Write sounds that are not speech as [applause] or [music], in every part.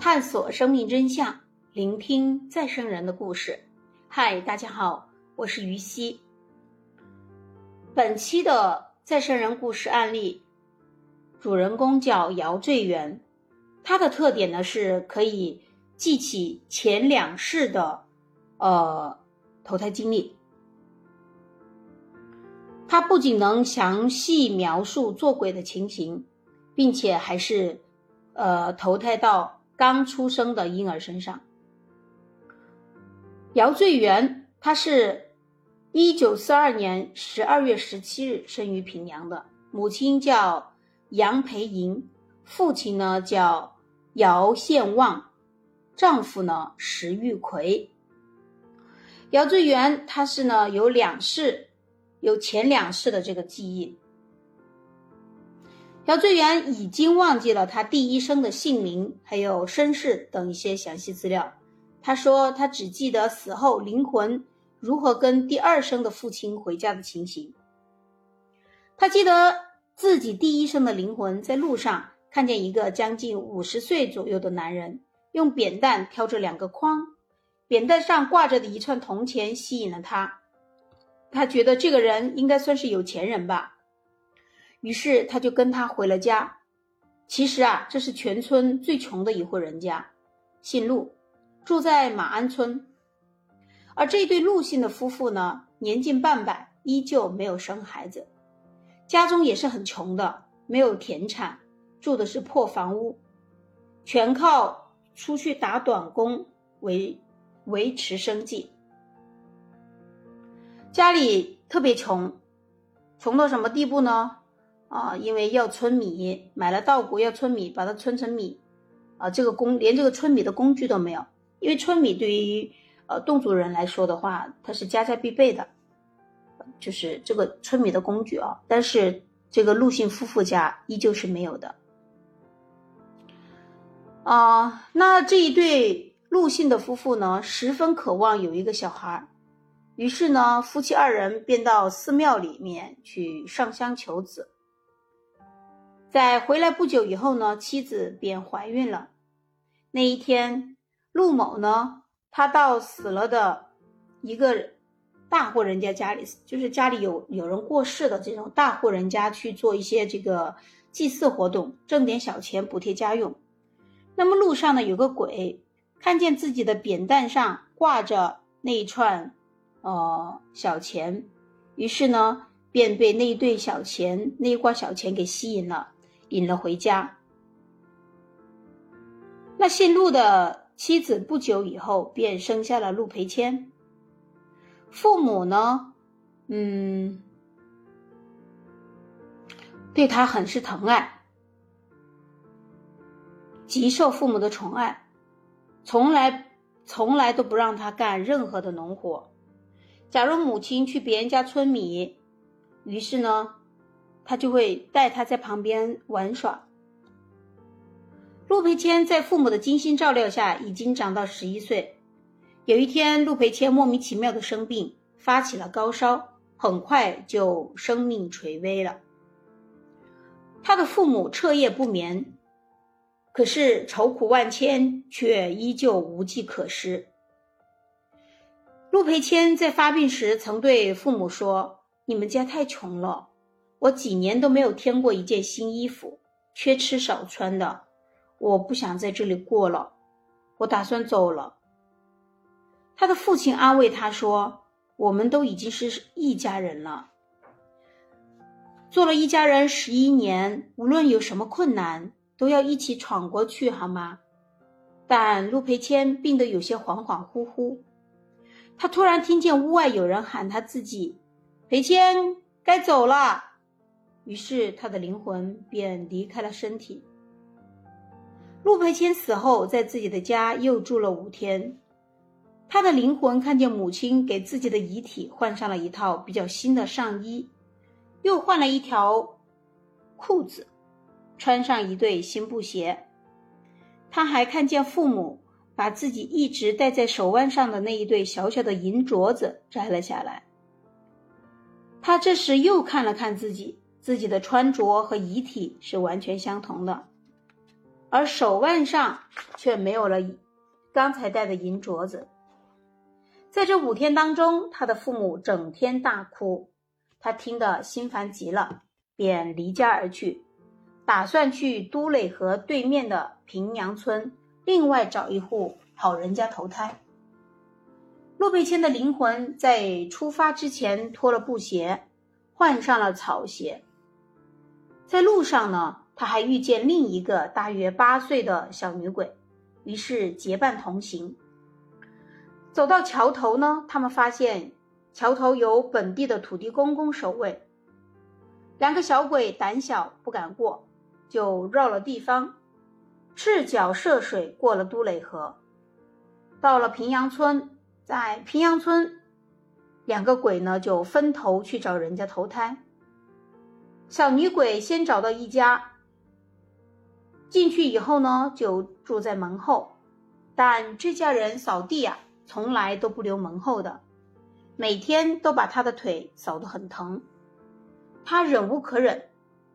探索生命真相，聆听再生人的故事。嗨，大家好，我是于西。本期的再生人故事案例，主人公叫姚醉元，他的特点呢是可以记起前两世的呃投胎经历。他不仅能详细描述做鬼的情形，并且还是，呃，投胎到刚出生的婴儿身上。姚醉元，他是一九四二年十二月十七日生于平阳的，母亲叫杨培莹，父亲呢叫姚宪旺，丈夫呢石玉奎。姚醉元，他是呢有两世。有前两世的这个记忆，姚醉元已经忘记了他第一生的姓名，还有身世等一些详细资料。他说他只记得死后灵魂如何跟第二生的父亲回家的情形。他记得自己第一生的灵魂在路上看见一个将近五十岁左右的男人，用扁担挑着两个筐，扁担上挂着的一串铜钱吸引了他。他觉得这个人应该算是有钱人吧，于是他就跟他回了家。其实啊，这是全村最穷的一户人家，姓陆，住在马鞍村。而这对陆姓的夫妇呢，年近半百，依旧没有生孩子，家中也是很穷的，没有田产，住的是破房屋，全靠出去打短工维维持生计。家里特别穷，穷到什么地步呢？啊，因为要村米，买了稻谷要村米，把它村成米，啊，这个工连这个村米的工具都没有。因为村米对于呃侗族人来说的话，它是家家必备的，就是这个春米的工具啊。但是这个陆姓夫妇家依旧是没有的。啊，那这一对陆姓的夫妇呢，十分渴望有一个小孩。于是呢，夫妻二人便到寺庙里面去上香求子。在回来不久以后呢，妻子便怀孕了。那一天，陆某呢，他到死了的一个大户人家家里，就是家里有有人过世的这种大户人家去做一些这个祭祀活动，挣点小钱补贴家用。那么路上呢，有个鬼看见自己的扁担上挂着那一串。呃，小钱，于是呢，便被那一对小钱、那一挂小钱给吸引了，引了回家。那姓陆的妻子不久以后便生下了陆培谦。父母呢，嗯，对他很是疼爱，极受父母的宠爱，从来从来都不让他干任何的农活。假如母亲去别人家村米，于是呢，他就会带他在旁边玩耍。陆培谦在父母的精心照料下，已经长到十一岁。有一天，陆培谦莫名其妙的生病，发起了高烧，很快就生命垂危了。他的父母彻夜不眠，可是愁苦万千，却依旧无计可施。陆培谦在发病时曾对父母说：“你们家太穷了，我几年都没有添过一件新衣服，缺吃少穿的，我不想在这里过了，我打算走了。”他的父亲安慰他说：“我们都已经是一家人了，做了一家人十一年，无论有什么困难，都要一起闯过去，好吗？”但陆培谦病得有些恍恍惚惚。他突然听见屋外有人喊他自己：“培谦，该走了。”于是他的灵魂便离开了身体。陆培谦死后，在自己的家又住了五天。他的灵魂看见母亲给自己的遗体换上了一套比较新的上衣，又换了一条裤子，穿上一对新布鞋。他还看见父母。把自己一直戴在手腕上的那一对小小的银镯子摘了下来。他这时又看了看自己，自己的穿着和遗体是完全相同的。而手腕上却没有了刚才戴的银镯子。在这五天当中，他的父母整天大哭，他听得心烦极了，便离家而去，打算去都垒河对面的平阳村另外找一户好人家投胎。洛佩谦的灵魂在出发之前脱了布鞋，换上了草鞋。在路上呢，他还遇见另一个大约八岁的小女鬼，于是结伴同行。走到桥头呢，他们发现桥头有本地的土地公公守卫。两个小鬼胆小不敢过，就绕了地方，赤脚涉水过了都垒河，到了平阳村。在平阳村，两个鬼呢就分头去找人家投胎。小女鬼先找到一家，进去以后呢就住在门后，但这家人扫地啊。从来都不留门后的，每天都把他的腿扫得很疼。他忍无可忍，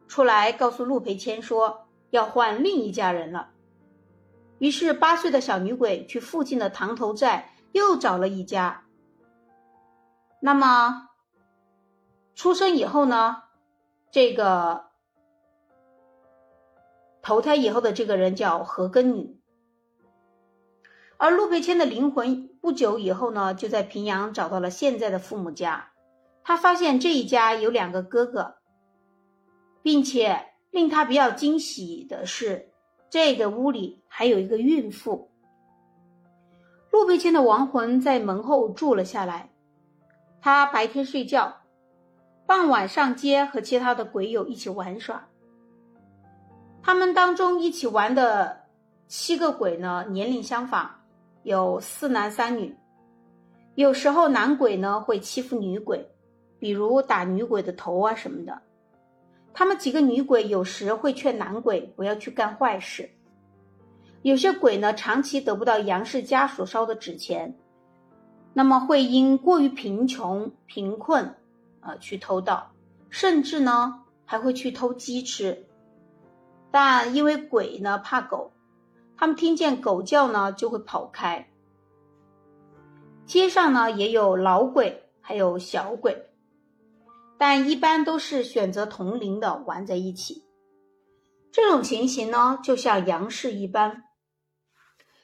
出来告诉陆培谦说要换另一家人了。于是八岁的小女鬼去附近的塘头寨又找了一家。那么出生以后呢，这个投胎以后的这个人叫何根女。而陆培谦的灵魂不久以后呢，就在平阳找到了现在的父母家。他发现这一家有两个哥哥，并且令他比较惊喜的是，这个屋里还有一个孕妇。陆培谦的亡魂在门后住了下来。他白天睡觉，傍晚上街和其他的鬼友一起玩耍。他们当中一起玩的七个鬼呢，年龄相仿。有四男三女，有时候男鬼呢会欺负女鬼，比如打女鬼的头啊什么的。他们几个女鬼有时会劝男鬼不要去干坏事。有些鬼呢长期得不到杨氏家属烧的纸钱，那么会因过于贫穷、贫困，呃去偷盗，甚至呢还会去偷鸡吃。但因为鬼呢怕狗。他们听见狗叫呢，就会跑开。街上呢也有老鬼，还有小鬼，但一般都是选择同龄的玩在一起。这种情形呢，就像杨氏一般。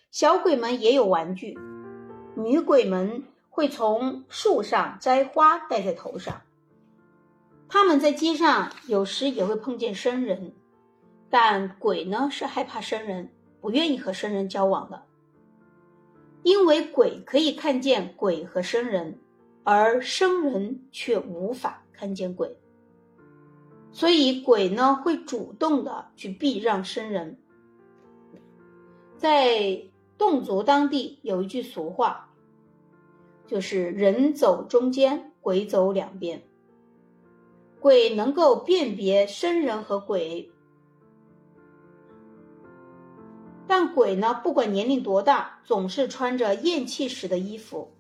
小鬼们也有玩具，女鬼们会从树上摘花戴在头上。他们在街上有时也会碰见生人，但鬼呢是害怕生人。不愿意和生人交往的，因为鬼可以看见鬼和生人，而生人却无法看见鬼，所以鬼呢会主动的去避让生人。在侗族当地有一句俗话，就是“人走中间，鬼走两边”。鬼能够辨别生人和鬼。但鬼呢，不管年龄多大，总是穿着咽气时的衣服，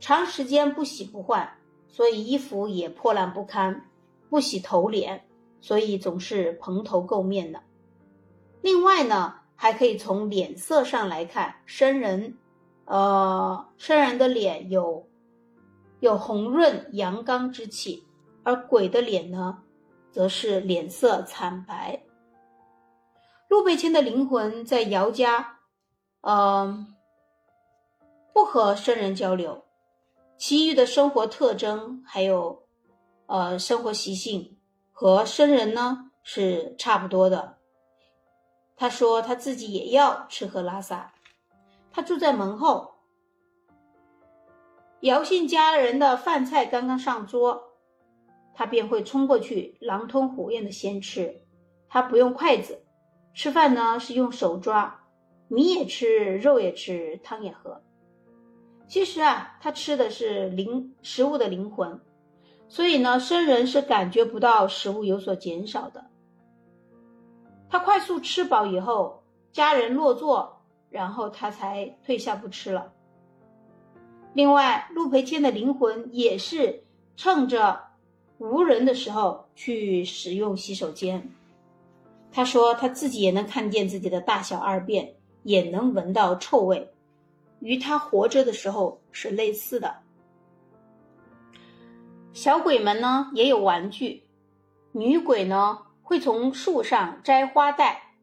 长时间不洗不换，所以衣服也破烂不堪；不洗头脸，所以总是蓬头垢面的。另外呢，还可以从脸色上来看，生人，呃，生人的脸有有红润阳刚之气，而鬼的脸呢，则是脸色惨白。陆贝谦的灵魂在姚家，嗯，不和生人交流，其余的生活特征还有，呃，生活习性和生人呢是差不多的。他说他自己也要吃喝拉撒，他住在门后。姚姓家人的饭菜刚刚上桌，他便会冲过去狼吞虎咽的先吃，他不用筷子。吃饭呢是用手抓，米也吃，肉也吃，汤也喝。其实啊，他吃的是灵食物的灵魂，所以呢，生人是感觉不到食物有所减少的。他快速吃饱以后，家人落座，然后他才退下不吃了。另外，陆培谦的灵魂也是趁着无人的时候去使用洗手间。他说他自己也能看见自己的大小二便，也能闻到臭味，与他活着的时候是类似的。小鬼们呢也有玩具，女鬼呢会从树上摘花带，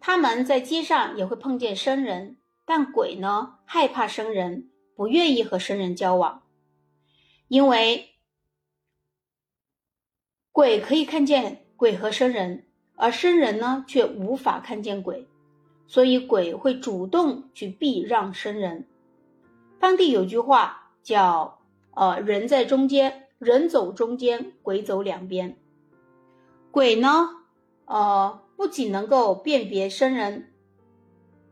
他们在街上也会碰见生人，但鬼呢害怕生人，不愿意和生人交往，因为鬼可以看见鬼和生人。而生人呢，却无法看见鬼，所以鬼会主动去避让生人。当地有句话叫“呃，人在中间，人走中间，鬼走两边”。鬼呢，呃，不仅能够辨别生人，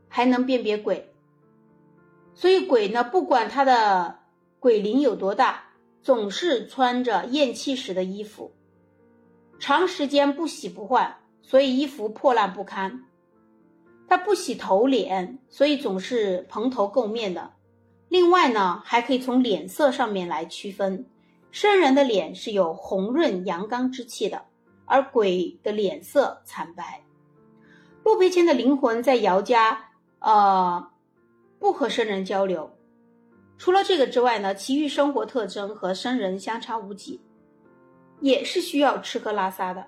还能辨别鬼。所以鬼呢，不管他的鬼灵有多大，总是穿着咽气时的衣服，长时间不洗不换。所以衣服破烂不堪，他不洗头脸，所以总是蓬头垢面的。另外呢，还可以从脸色上面来区分，生人的脸是有红润阳刚之气的，而鬼的脸色惨白。陆培谦的灵魂在姚家，呃，不和生人交流。除了这个之外呢，其余生活特征和生人相差无几，也是需要吃喝拉撒的。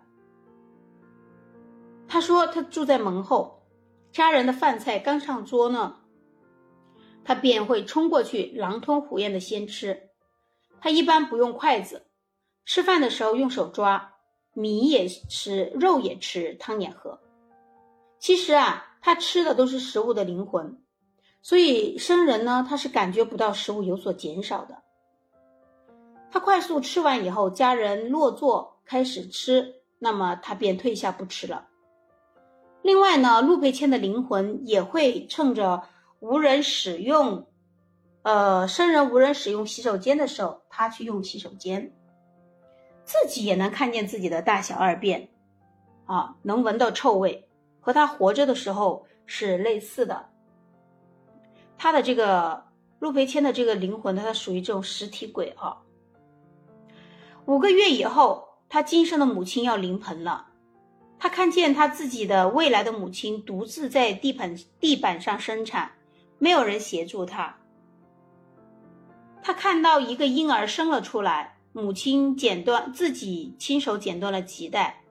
他说：“他住在门后，家人的饭菜刚上桌呢，他便会冲过去，狼吞虎咽的先吃。他一般不用筷子，吃饭的时候用手抓，米也吃，肉也吃，汤也喝。其实啊，他吃的都是食物的灵魂，所以生人呢，他是感觉不到食物有所减少的。他快速吃完以后，家人落座开始吃，那么他便退下不吃了。”另外呢，陆培谦的灵魂也会趁着无人使用，呃，生人无人使用洗手间的时候，他去用洗手间，自己也能看见自己的大小二便，啊，能闻到臭味，和他活着的时候是类似的。他的这个陆培谦的这个灵魂，他属于这种实体鬼啊。五个月以后，他今生的母亲要临盆了。他看见他自己的未来的母亲独自在地板地板上生产，没有人协助他。他看到一个婴儿生了出来，母亲剪断自己亲手剪断了脐带，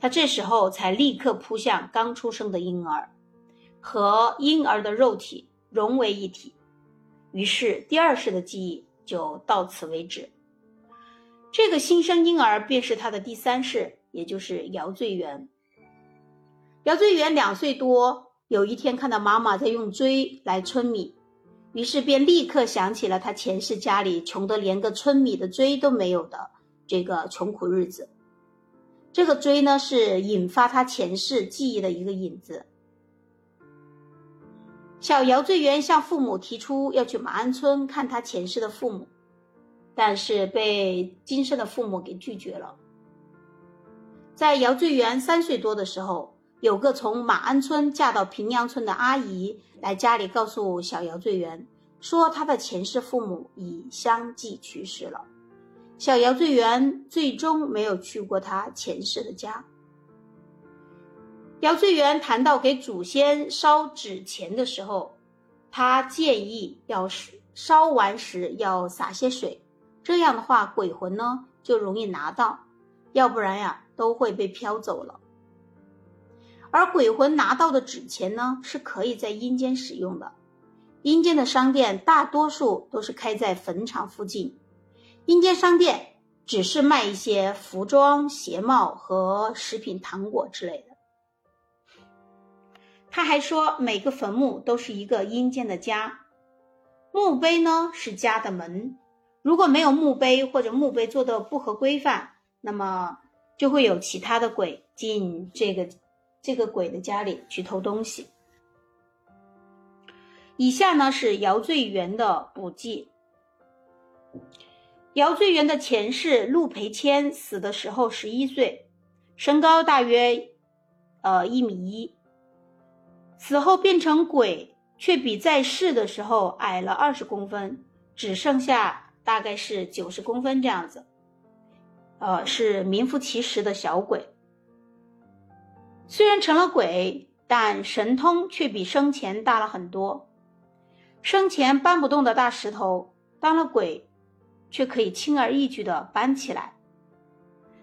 他这时候才立刻扑向刚出生的婴儿，和婴儿的肉体融为一体。于是第二世的记忆就到此为止。这个新生婴儿便是他的第三世，也就是姚醉元。姚醉元两岁多，有一天看到妈妈在用锥来春米，于是便立刻想起了他前世家里穷得连个春米的锥都没有的这个穷苦日子。这个锥呢，是引发他前世记忆的一个引子。小姚醉元向父母提出要去马鞍村看他前世的父母，但是被今生的父母给拒绝了。在姚醉元三岁多的时候。有个从马鞍村嫁到平阳村的阿姨来家里告诉小姚醉元，说他的前世父母已相继去世了。小姚醉元最终没有去过他前世的家。姚醉元谈到给祖先烧纸钱的时候，他建议要烧完时要洒些水，这样的话鬼魂呢就容易拿到，要不然呀都会被飘走了。而鬼魂拿到的纸钱呢，是可以在阴间使用的。阴间的商店大多数都是开在坟场附近，阴间商店只是卖一些服装、鞋帽和食品、糖果之类的。他还说，每个坟墓都是一个阴间的家，墓碑呢是家的门。如果没有墓碑，或者墓碑做的不合规范，那么就会有其他的鬼进这个。这个鬼的家里去偷东西。以下呢是姚醉元的补记。姚醉元的前世陆培谦死的时候十一岁，身高大约呃一米一，死后变成鬼，却比在世的时候矮了二十公分，只剩下大概是九十公分这样子，呃，是名副其实的小鬼。虽然成了鬼，但神通却比生前大了很多。生前搬不动的大石头，当了鬼，却可以轻而易举的搬起来。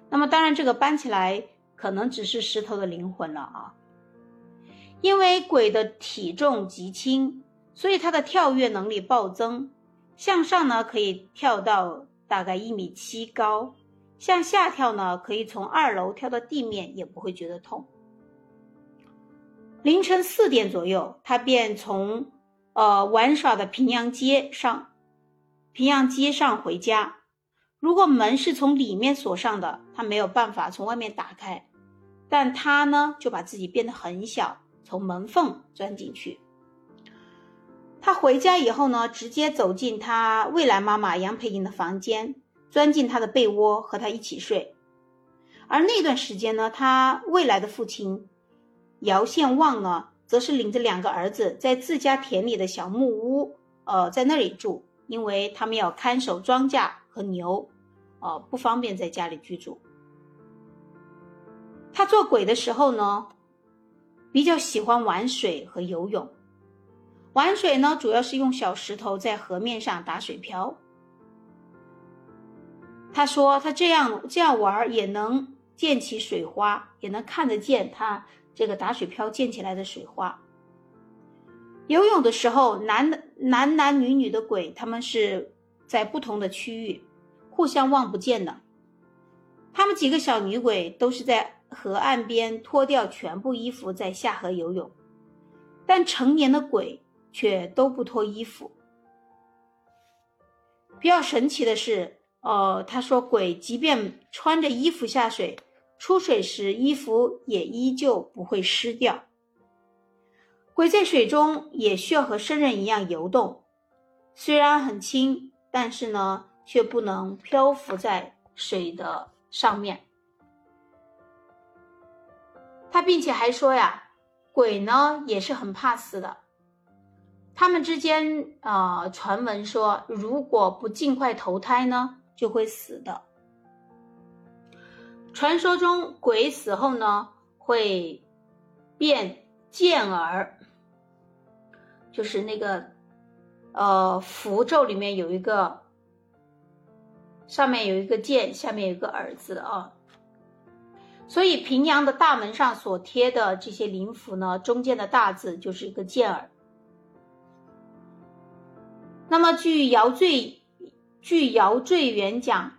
那么，当然，这个搬起来可能只是石头的灵魂了啊。因为鬼的体重极轻，所以它的跳跃能力暴增。向上呢，可以跳到大概一米七高；向下跳呢，可以从二楼跳到地面，也不会觉得痛。凌晨四点左右，他便从呃玩耍的平阳街上平阳街上回家。如果门是从里面锁上的，他没有办法从外面打开，但他呢就把自己变得很小，从门缝钻进去。他回家以后呢，直接走进他未来妈妈杨培英的房间，钻进她的被窝和她一起睡。而那段时间呢，他未来的父亲。姚宪旺呢，则是领着两个儿子在自家田里的小木屋，呃，在那里住，因为他们要看守庄稼和牛，呃，不方便在家里居住。他做鬼的时候呢，比较喜欢玩水和游泳。玩水呢，主要是用小石头在河面上打水漂。他说，他这样这样玩也能溅起水花，也能看得见他。这个打水漂溅起来的水花。游泳的时候，男男男女女的鬼，他们是在不同的区域，互相望不见的。他们几个小女鬼都是在河岸边脱掉全部衣服在下河游泳，但成年的鬼却都不脱衣服。比较神奇的是，呃，他说鬼即便穿着衣服下水。出水时，衣服也依旧不会湿掉。鬼在水中也需要和生人一样游动，虽然很轻，但是呢，却不能漂浮在水的上面。他并且还说呀，鬼呢也是很怕死的。他们之间啊，传闻说，如果不尽快投胎呢，就会死的。传说中，鬼死后呢会变剑儿，就是那个呃符咒里面有一个，上面有一个剑，下面有一个耳字啊。所以平阳的大门上所贴的这些灵符呢，中间的大字就是一个剑儿。那么据姚坠据姚坠元讲，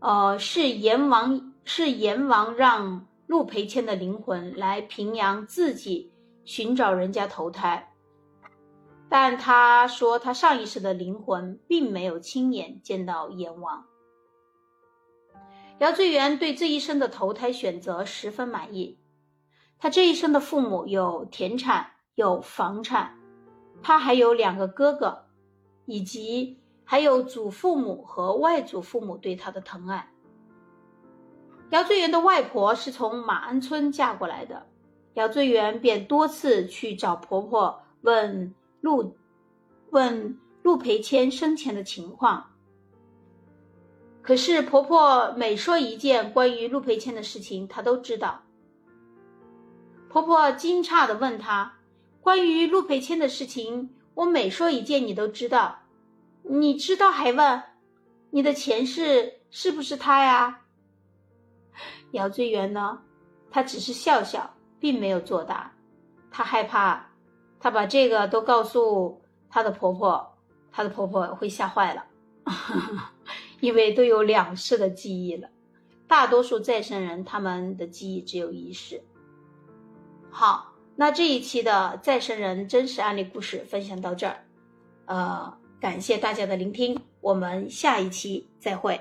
呃是阎王。是阎王让陆培谦的灵魂来平阳自己寻找人家投胎，但他说他上一世的灵魂并没有亲眼见到阎王。姚最元对这一生的投胎选择十分满意，他这一生的父母有田产有房产，他还有两个哥哥，以及还有祖父母和外祖父母对他的疼爱。姚最元的外婆是从马鞍村嫁过来的，姚最元便多次去找婆婆问陆问陆培谦生前的情况。可是婆婆每说一件关于陆培谦的事情，她都知道。婆婆惊诧的问他：“关于陆培谦的事情，我每说一件你都知道，你知道还问？你的前世是不是他呀？” [laughs] 姚最元呢，他只是笑笑，并没有作答。他害怕，他把这个都告诉他的婆婆，他的婆婆会吓坏了，[laughs] 因为都有两世的记忆了。大多数再生人他们的记忆只有一世。好，那这一期的再生人真实案例故事分享到这儿，呃，感谢大家的聆听，我们下一期再会。